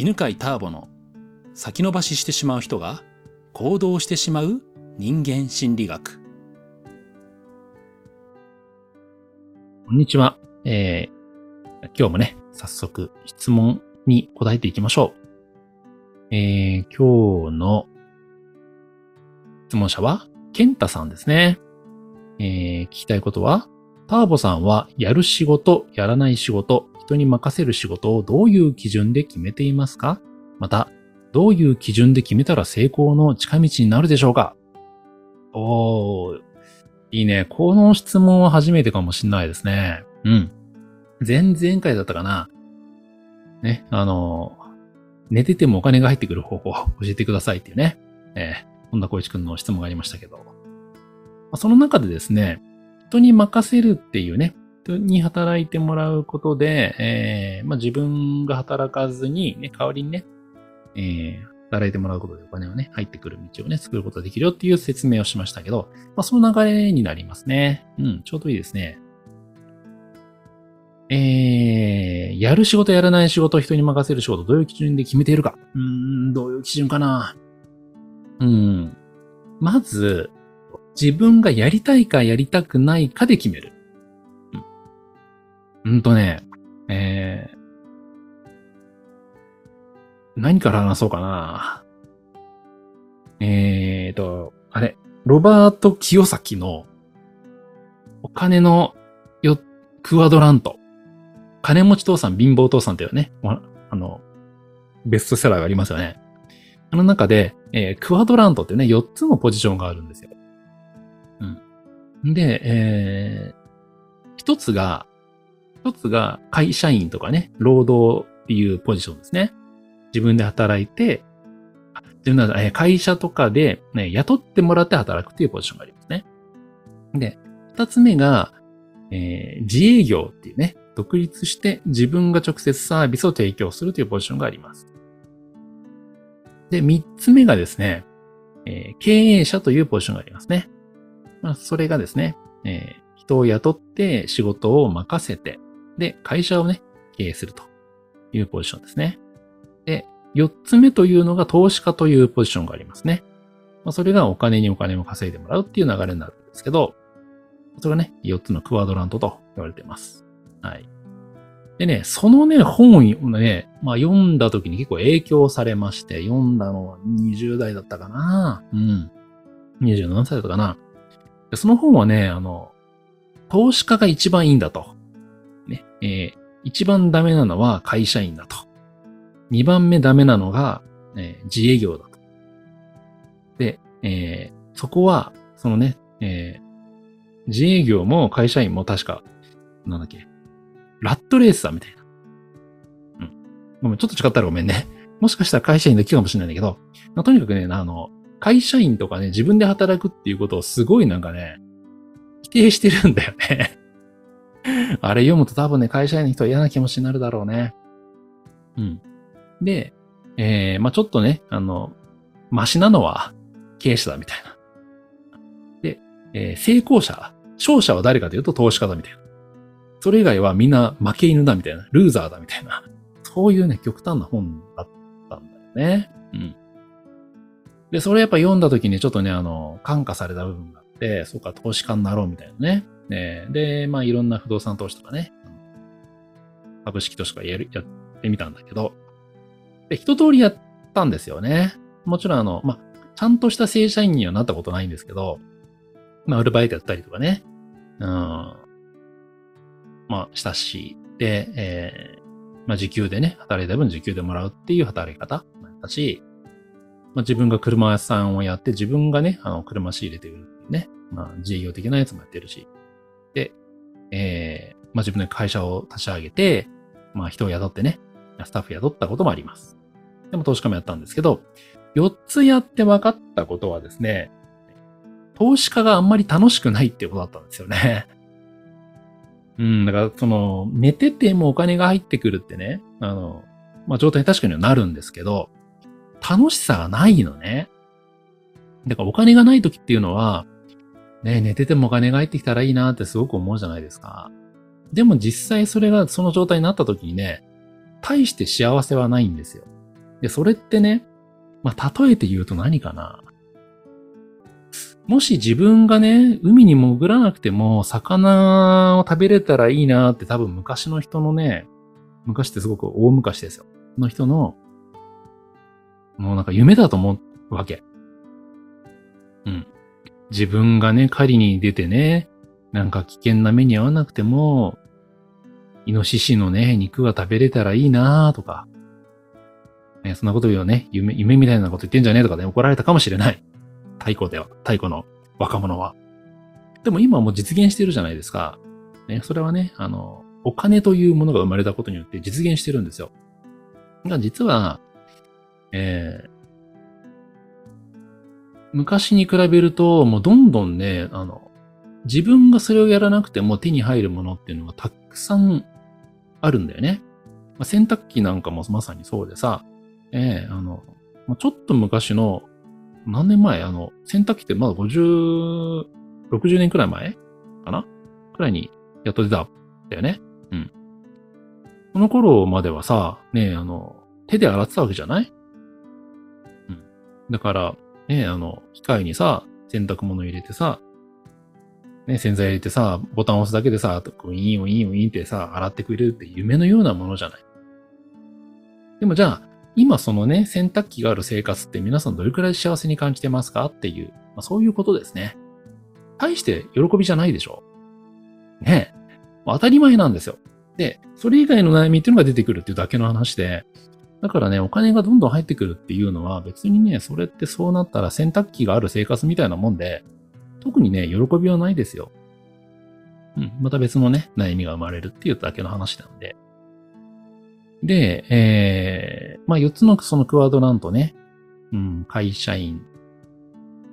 犬飼ターボの先延ばししてしまう人が行動してしまう人間心理学。こんにちは。えー、今日もね、早速質問に答えていきましょう。えー、今日の質問者は、ケンタさんですね。えー、聞きたいことは、ターボさんはやる仕事、やらない仕事、人に任せる仕事をどういう基準で決めていますか？また、どういう基準で決めたら成功の近道になるでしょうか？おー、いいね。この質問は初めてかもしんないですね。うん。前々回だったかな。ね、あの、寝ててもお金が入ってくる方法を教えてくださいっていうね。えー、本田光一くんの質問がありましたけど。その中でですね、人に任せるっていうね、に働いてもらうことで、えー、まあ、自分が働かずに、ね、代わりにね、えー、働いてもらうことでお金をね、入ってくる道をね、作ることができるよっていう説明をしましたけど、まあ、その流れになりますね。うん、ちょうどいいですね。えー、やる仕事、やらない仕事、人に任せる仕事、どういう基準で決めているか。うーん、どういう基準かな。うん。まず、自分がやりたいかやりたくないかで決める。うん。とね、えー、何から話そうかな。えーと、あれ、ロバート清崎のお金のよ、クワドラント。金持ち父さん、貧乏父さんっていうね、あの、ベストセラーがありますよね。あの中で、えー、クワドラントってね、4つのポジションがあるんですよ。うんで、えー、一つが、一つが会社員とかね、労働っていうポジションですね。自分で働いて、自分の会社とかで、ね、雇ってもらって働くっていうポジションがありますね。で、二つ目が、えー、自営業っていうね、独立して自分が直接サービスを提供するというポジションがあります。で、三つ目がですね、えー、経営者というポジションがありますね。まあ、それがですね、えー、人を雇って仕事を任せて、で、会社をね、経営するというポジションですね。で、四つ目というのが投資家というポジションがありますね。まあ、それがお金にお金を稼いでもらうっていう流れになるんですけど、それがね、四つのクワドラントと言われています。はい。でね、そのね、本をね、まあ読んだ時に結構影響されまして、読んだのは20代だったかなうん。27歳だったかなその本はね、あの、投資家が一番いいんだと。ね、えー、一番ダメなのは会社員だと。二番目ダメなのが、えー、自営業だと。で、えー、そこは、そのね、えー、自営業も会社員も確か、なんだっけ、ラットレースだみたいな。うん。ごめん、ちょっと違ったらごめんね。もしかしたら会社員できるかもしれないんだけど、まあ、とにかくね、あの、会社員とかね、自分で働くっていうことをすごいなんかね、否定してるんだよね あれ読むと多分ね、会社員の人は嫌な気持ちになるだろうね。うん。で、えー、まあちょっとね、あの、マシなのは経営者だみたいな。で、えー、成功者、勝者は誰かというと投資家だみたいな。それ以外はみんな負け犬だみたいな。ルーザーだみたいな。そういうね、極端な本だったんだよね。うん。で、それやっぱ読んだ時にちょっとね、あの、感化された部分があって、そうか、投資家になろうみたいなね。ね。で、まあいろんな不動産投資とかね、株式投資とかやる、やってみたんだけど、で、一通りやったんですよね。もちろんあの、まあ、ちゃんとした正社員にはなったことないんですけど、まあ、アルバイトやったりとかね、うん、まあ、したし、で、えー、まあ、時給でね、働いた分時給でもらうっていう働き方。もやったし、まあ、自分が車屋さんをやって、自分がね、あの、車仕入れてるね、まあ、自営業的なやつもやってるし。で、えー、まあ、自分で会社を立ち上げて、まあ、人を雇ってね、スタッフ雇ったこともあります。でも投資家もやったんですけど、4つやって分かったことはですね、投資家があんまり楽しくないっていうことだったんですよね。うん、だからその、寝ててもお金が入ってくるってね、あの、まあ状態確かにはなるんですけど、楽しさがないのね。だからお金がない時っていうのは、ね、寝ててもお金が入ってきたらいいなってすごく思うじゃないですか。でも実際それがその状態になった時にね、大して幸せはないんですよ。で、それってね、まあ、例えて言うと何かな。もし自分がね、海に潜らなくても、魚を食べれたらいいなって多分昔の人のね、昔ってすごく大昔ですよ。の人の、もうなんか夢だと思うわけ。うん。自分がね、狩りに出てね、なんか危険な目に遭わなくても、イノシシのね、肉が食べれたらいいなとか、ね、そんなこと言うよね、夢、夢みたいなこと言ってんじゃねえとかね、怒られたかもしれない。太鼓では、太鼓の若者は。でも今はもう実現してるじゃないですか。ね、それはね、あの、お金というものが生まれたことによって実現してるんですよ。が実は、えー、昔に比べると、もうどんどんね、あの、自分がそれをやらなくても手に入るものっていうのがたくさんあるんだよね。まあ、洗濯機なんかもまさにそうでさ、ええー、あのま、ちょっと昔の何年前？あの、洗濯機ってまだ50、60年くらい前？かな？くらいにやっと出たんだよね。うん。この頃まではさ、ねあの、手で洗ってたわけじゃない？うん。だから、ねあの、機械にさ、洗濯物入れてさ、ね、洗剤入れてさ、ボタン押すだけでさ、ウィンウィンウィンってさ、洗ってくれるって夢のようなものじゃない。でもじゃあ、今そのね、洗濯機がある生活って皆さんどれくらい幸せに感じてますか？っていう、まあ、そういうことですね。大して喜びじゃないでしょ。ね当たり前なんですよ。で、それ以外の悩みっていうのが出てくるっていうだけの話で、だからね、お金がどんどん入ってくるっていうのは別にね、それってそうなったら洗濯機がある生活みたいなもんで、特にね、喜びはないですよ。うん、また別のね、悩みが生まれるっていうだけの話なんで。で、えー、まあ4つのそのクワードなんとね、うん、会社員、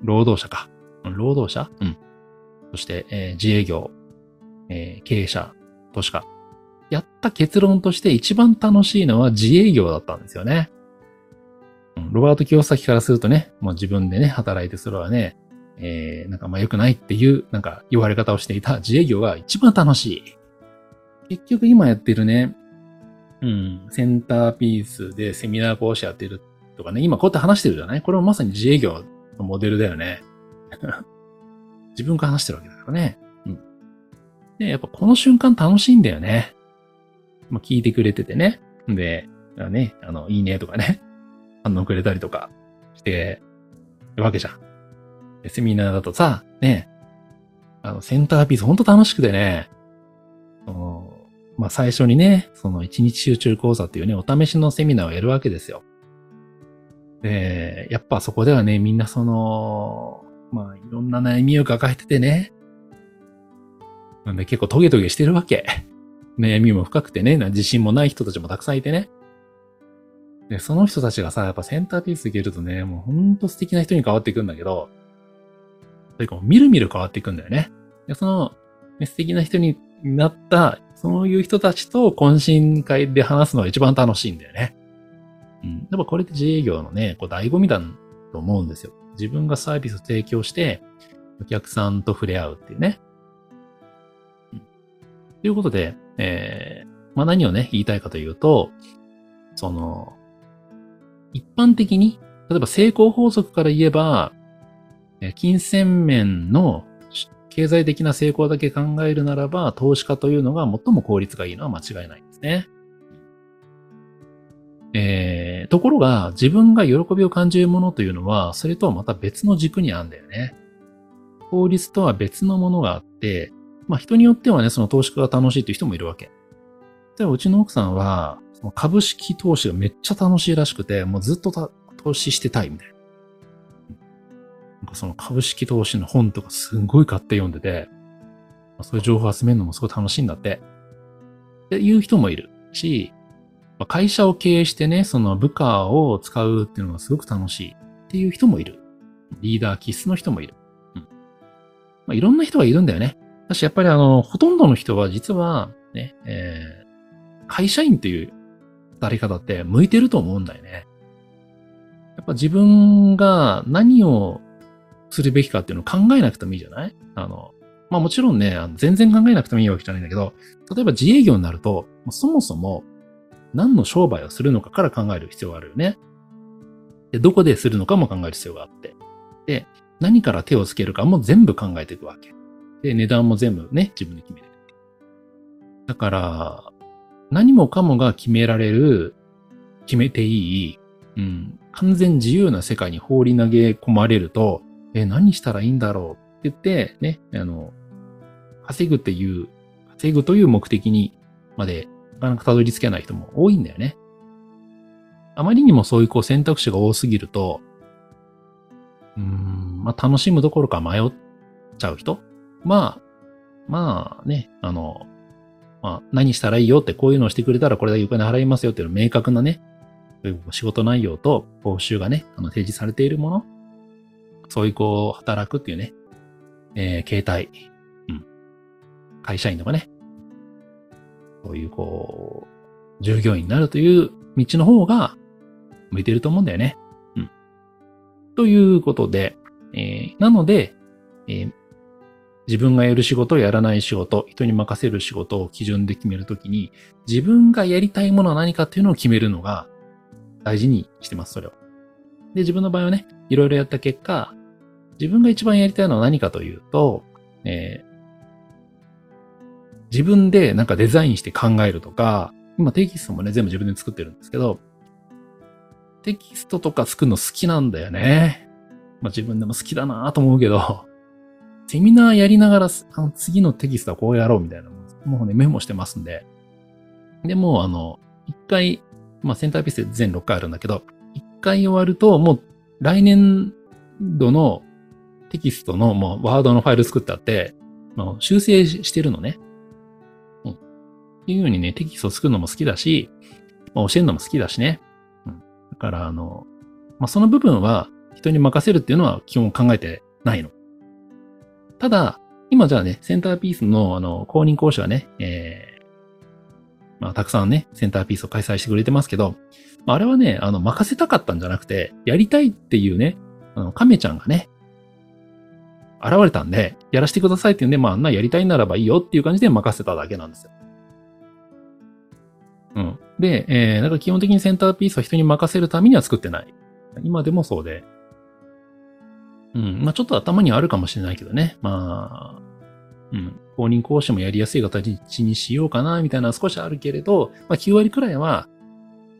労働者か。労働者？うん。そして、えー、自営業、えー、経営者、投資家。やった結論として一番楽しいのは自営業だったんですよね。うん、ロバート清崎からするとね、もう自分でね、働いてそれはね、えー、なんかまあ良くないっていう、なんか言われ方をしていた自営業が一番楽しい。結局今やってるね、うん、センターピースでセミナー講師やってるとかね、今こうやって話してるじゃない？これもまさに自営業のモデルだよね。自分から話してるわけだからね。うん。で、やっぱこの瞬間楽しいんだよね。まあ、聞いてくれててね。で、ね、あの、いいねとかね、反応くれたりとかしてるわけじゃん。でセミナーだとさ、ね、あの、センターピースほんと楽しくてね、まあ最初にね、その一日集中講座っていうね、お試しのセミナーをやるわけですよ。で、やっぱそこではね、みんなその、まあいろんな悩みを抱えててね、なんで結構トゲトゲしてるわけ。悩みも深くてね、自信もない人たちもたくさんいてね。で、その人たちがさ、やっぱセンターピースいけるとね、もうほんと素敵な人に変わっていくんだけど、というかもうみるみる変わっていくんだよね。で、その、ね、素敵な人になったそういう人たちと懇親会で話すのが一番楽しいんだよね。うん。やっぱこれって自営業のね、こう醍醐味だと思うんですよ。自分がサービスを提供して、お客さんと触れ合うっていうね。うん、ということで、えー、まあ何をね、言いたいかというと、その、一般的に、例えば成功法則から言えば、金銭面の経済的な成功だけ考えるならば、投資家というのが最も効率がいいのは間違いないんですね。えー、ところが、自分が喜びを感じるものというのは、それとはまた別の軸にあるんだよね。効率とは別のものがあって、まあ人によってはね、その投資家が楽しいという人もいるわけ。例えばうちの奥さんは、株式投資がめっちゃ楽しいらしくて、もうずっと投資してたいみたいな。なんかその株式投資の本とかすんごい買って読んでて、そういう情報を集めるのもすごい楽しいんだって。っていう人もいるし、会社を経営してね、その部下を使うっていうのがすごく楽しいっていう人もいる。リーダー気質の人もいる。うん。まあ、いろんな人がいるんだよね。だし、やっぱりあの、ほとんどの人は実は、ね、えー、会社員っていう働き方って向いてると思うんだよね。やっぱ自分が何をするべきかっていうのを考えなくてもいいじゃない？あの、まあもちろんね、全然考えなくてもいいわけじゃないんだけど、例えば自営業になると、そもそも何の商売をするのかから考える必要があるよね。で、どこでするのかも考える必要があって。で、何から手をつけるかも全部考えていくわけ。で、値段も全部ね、自分で決める。だから、何もかもが決められる、決めていい、うん、完全自由な世界に放り投げ込まれると、え、何したらいいんだろう？って言って、ね、あの、稼ぐっていう、稼ぐという目的にまでなかなかたどり着けない人も多いんだよね。あまりにもそういうこう選択肢が多すぎると、うん、まあ楽しむどころか迷っちゃう人まあ、まあね、あの、まあ何したらいいよってこういうのをしてくれたらこれだけお金払いますよっていうの明確なね、仕事内容と報酬がね、あの提示されているもの、そういうこう働くっていうね、えー、携帯、うん、会社員とかね、そういうこう、従業員になるという道の方が向いてると思うんだよね。うん。ということで、えー、なので、えー、自分がやる仕事、やらない仕事、人に任せる仕事を基準で決めるときに、自分がやりたいものは何かっていうのを決めるのが大事にしてます、それを。で、自分の場合はね、いろいろやった結果、自分が一番やりたいのは何かというと、えー、自分でなんかデザインして考えるとか、今テキストもね、全部自分で作ってるんですけど、テキストとか作るの好きなんだよね。まあ自分でも好きだなと思うけど、セミナーやりながら、あの次のテキストはこうやろうみたいなもうね、メモしてますんで。で、もあの、一回、まあセンターピースで全6回あるんだけど、一回終わると、もう来年度のテキストのもうワードのファイル作ってあって、まあ、修正してるのね。うんっていうようにね、テキスト作るのも好きだし、まあ、教えるのも好きだしね。うん、だから、あの、まあ、その部分は人に任せるっていうのは基本考えてないの。ただ、今じゃあね、センターピースの、あの、公認講師はね、えー、まあ、たくさんね、センターピースを開催してくれてますけど、まあ、あれはね、あの、任せたかったんじゃなくて、やりたいっていうね、あの、亀ちゃんがね、現れたんで、やらせてくださいっていうんで、まあ、あんなやりたいならばいいよっていう感じで任せただけなんですよ。うん。で、えー、だか基本的にセンターピースは人に任せるためには作ってない。今でもそうで。うん。まあちょっと頭にはあるかもしれないけどね。まあ、うん。公認講師もやりやすい形にしようかな、みたいな少しあるけれど、まあ9割くらいは、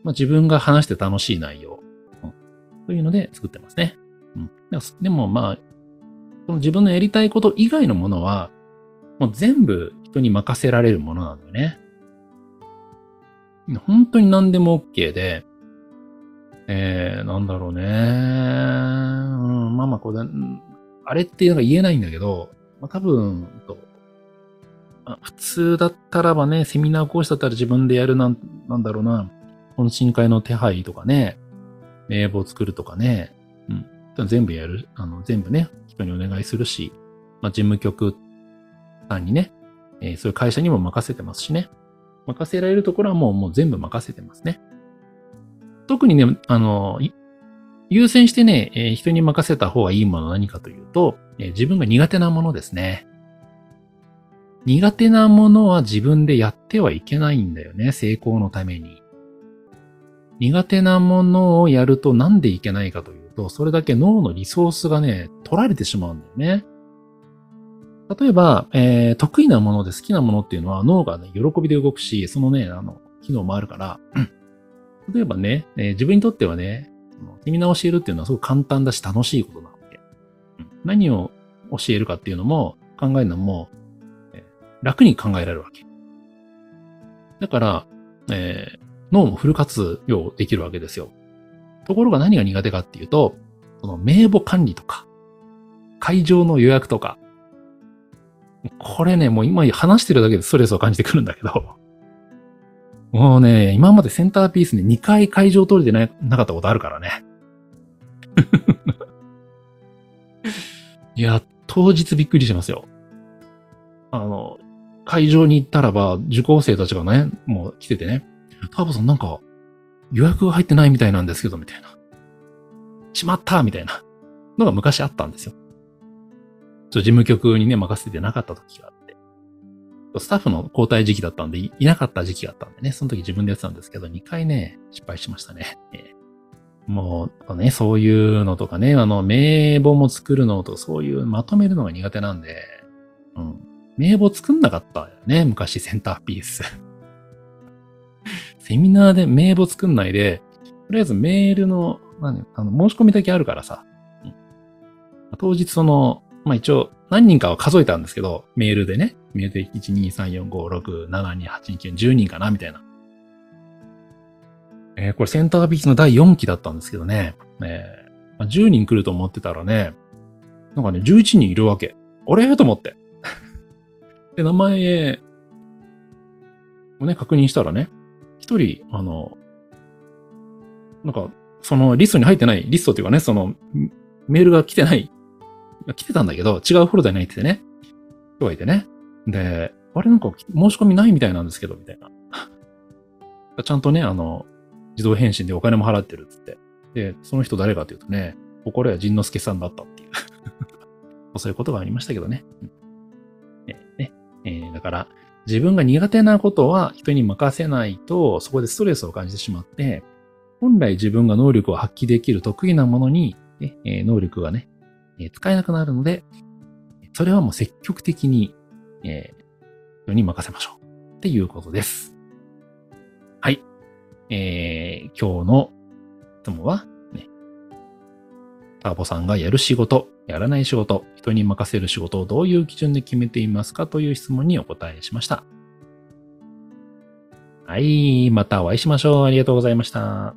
まあ自分が話して楽しい内容。うん、というので作ってますね。うん。でもまあ、この自分のやりたいこと以外のものは、もう全部人に任せられるものなんだよね。本当に何でも OK で、えー、なんだろうね。うん、まあまあこれ、あれっていうのが言えないんだけど、まあ多分、と普通だったらばね、セミナー講師だったら自分でやるなん、なんだろうな、懇親会の手配とかね、名簿を作るとかね、うん、全部やる、あの、全部ね、人にお願いするし、まあ事務局さんにね、えー、そういう会社にも任せてますしね。任せられるところはもうもう全部任せてますね。特にね、あの、優先してね、えー、人に任せた方がいいものは何かというと、えー、自分が苦手なものですね。苦手なものは自分でやってはいけないんだよね、成功のために。苦手なものをやるとなんでいけないかというと、それだけ脳のリソースがね、取られてしまうんだよね。例えば、えー、得意なもので好きなものっていうのは脳がね、喜びで動くし、そのね、あの、機能もあるから、例えばね、えー、自分にとってはね、君の教えるっていうのはすごく簡単だし楽しいことなわけ。うん、何を教えるかっていうのも考えるのも、えー、楽に考えられるわけ。だから、えー、脳もフル活用できるわけですよ。ところが何が苦手かっていうと、その名簿管理とか、会場の予約とか、これね、もう今話してるだけでストレスを感じてくるんだけど、もうね、今までセンターピースに2回会場取れてななかったことあるからね。いや、当日びっくりしますよ。あの、会場に行ったらば、受講生たちがね、もう来ててね、ターボさんなんか予約が入ってないみたいなんですけど、みたいな。しまったみたいなのが昔あったんですよ。事務局にね、任せてなかった時が。スタッフの交代時期だったんでい、いなかった時期があったんでね、その時自分でやってたんですけど、2回ね、失敗しましたね。えもうね、そういうのとかね、あの、名簿も作るのと、そういうまとめるのが苦手なんで、うん。名簿作んなかったよね、昔センターピース。セミナーで名簿作んないで、とりあえずメールの、何、あの、申し込みだけあるからさ。うん、当日その、まあ一応、何人かは数えたんですけど、メールでね。メールで1、2、3、4、5、6、7、2、8、9、10人かなみたいな。えー、これセンタービーチの第4期だったんですけどね。えーまあ、10人来ると思ってたらね、なんかね、11人いるわけ。あれと思って。で、名前をね、確認したらね、一人、あの、なんか、そのリストに入ってない、リストっていうかね、その、メールが来てない、来てたんだけど、違うフォルダに入っててね、人がいてね。で、あれなんか申し込みないみたいなんですけど、みたいな。ちゃんとね、あの、自動返信でお金も払ってるっつって。で、その人誰かというとね、心や仁之助さんだったっていう そういうことがありましたけどね。ねねえー、だから、自分が苦手なことは人に任せないと、そこでストレスを感じてしまって、本来自分が能力を発揮できる得意なものに、ね、え、能力がね、え、使えなくなるので、それはもう積極的に、えー、人に任せましょう。っていうことです。はい。えー、今日の質問は、ね、ターボさんがやる仕事、やらない仕事、人に任せる仕事をどういう基準で決めていますかという質問にお答えしました。はい、またお会いしましょう。ありがとうございました。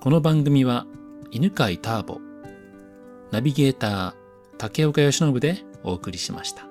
この番組は、犬飼ターボ、ナビゲーター、竹岡由伸でお送りしました。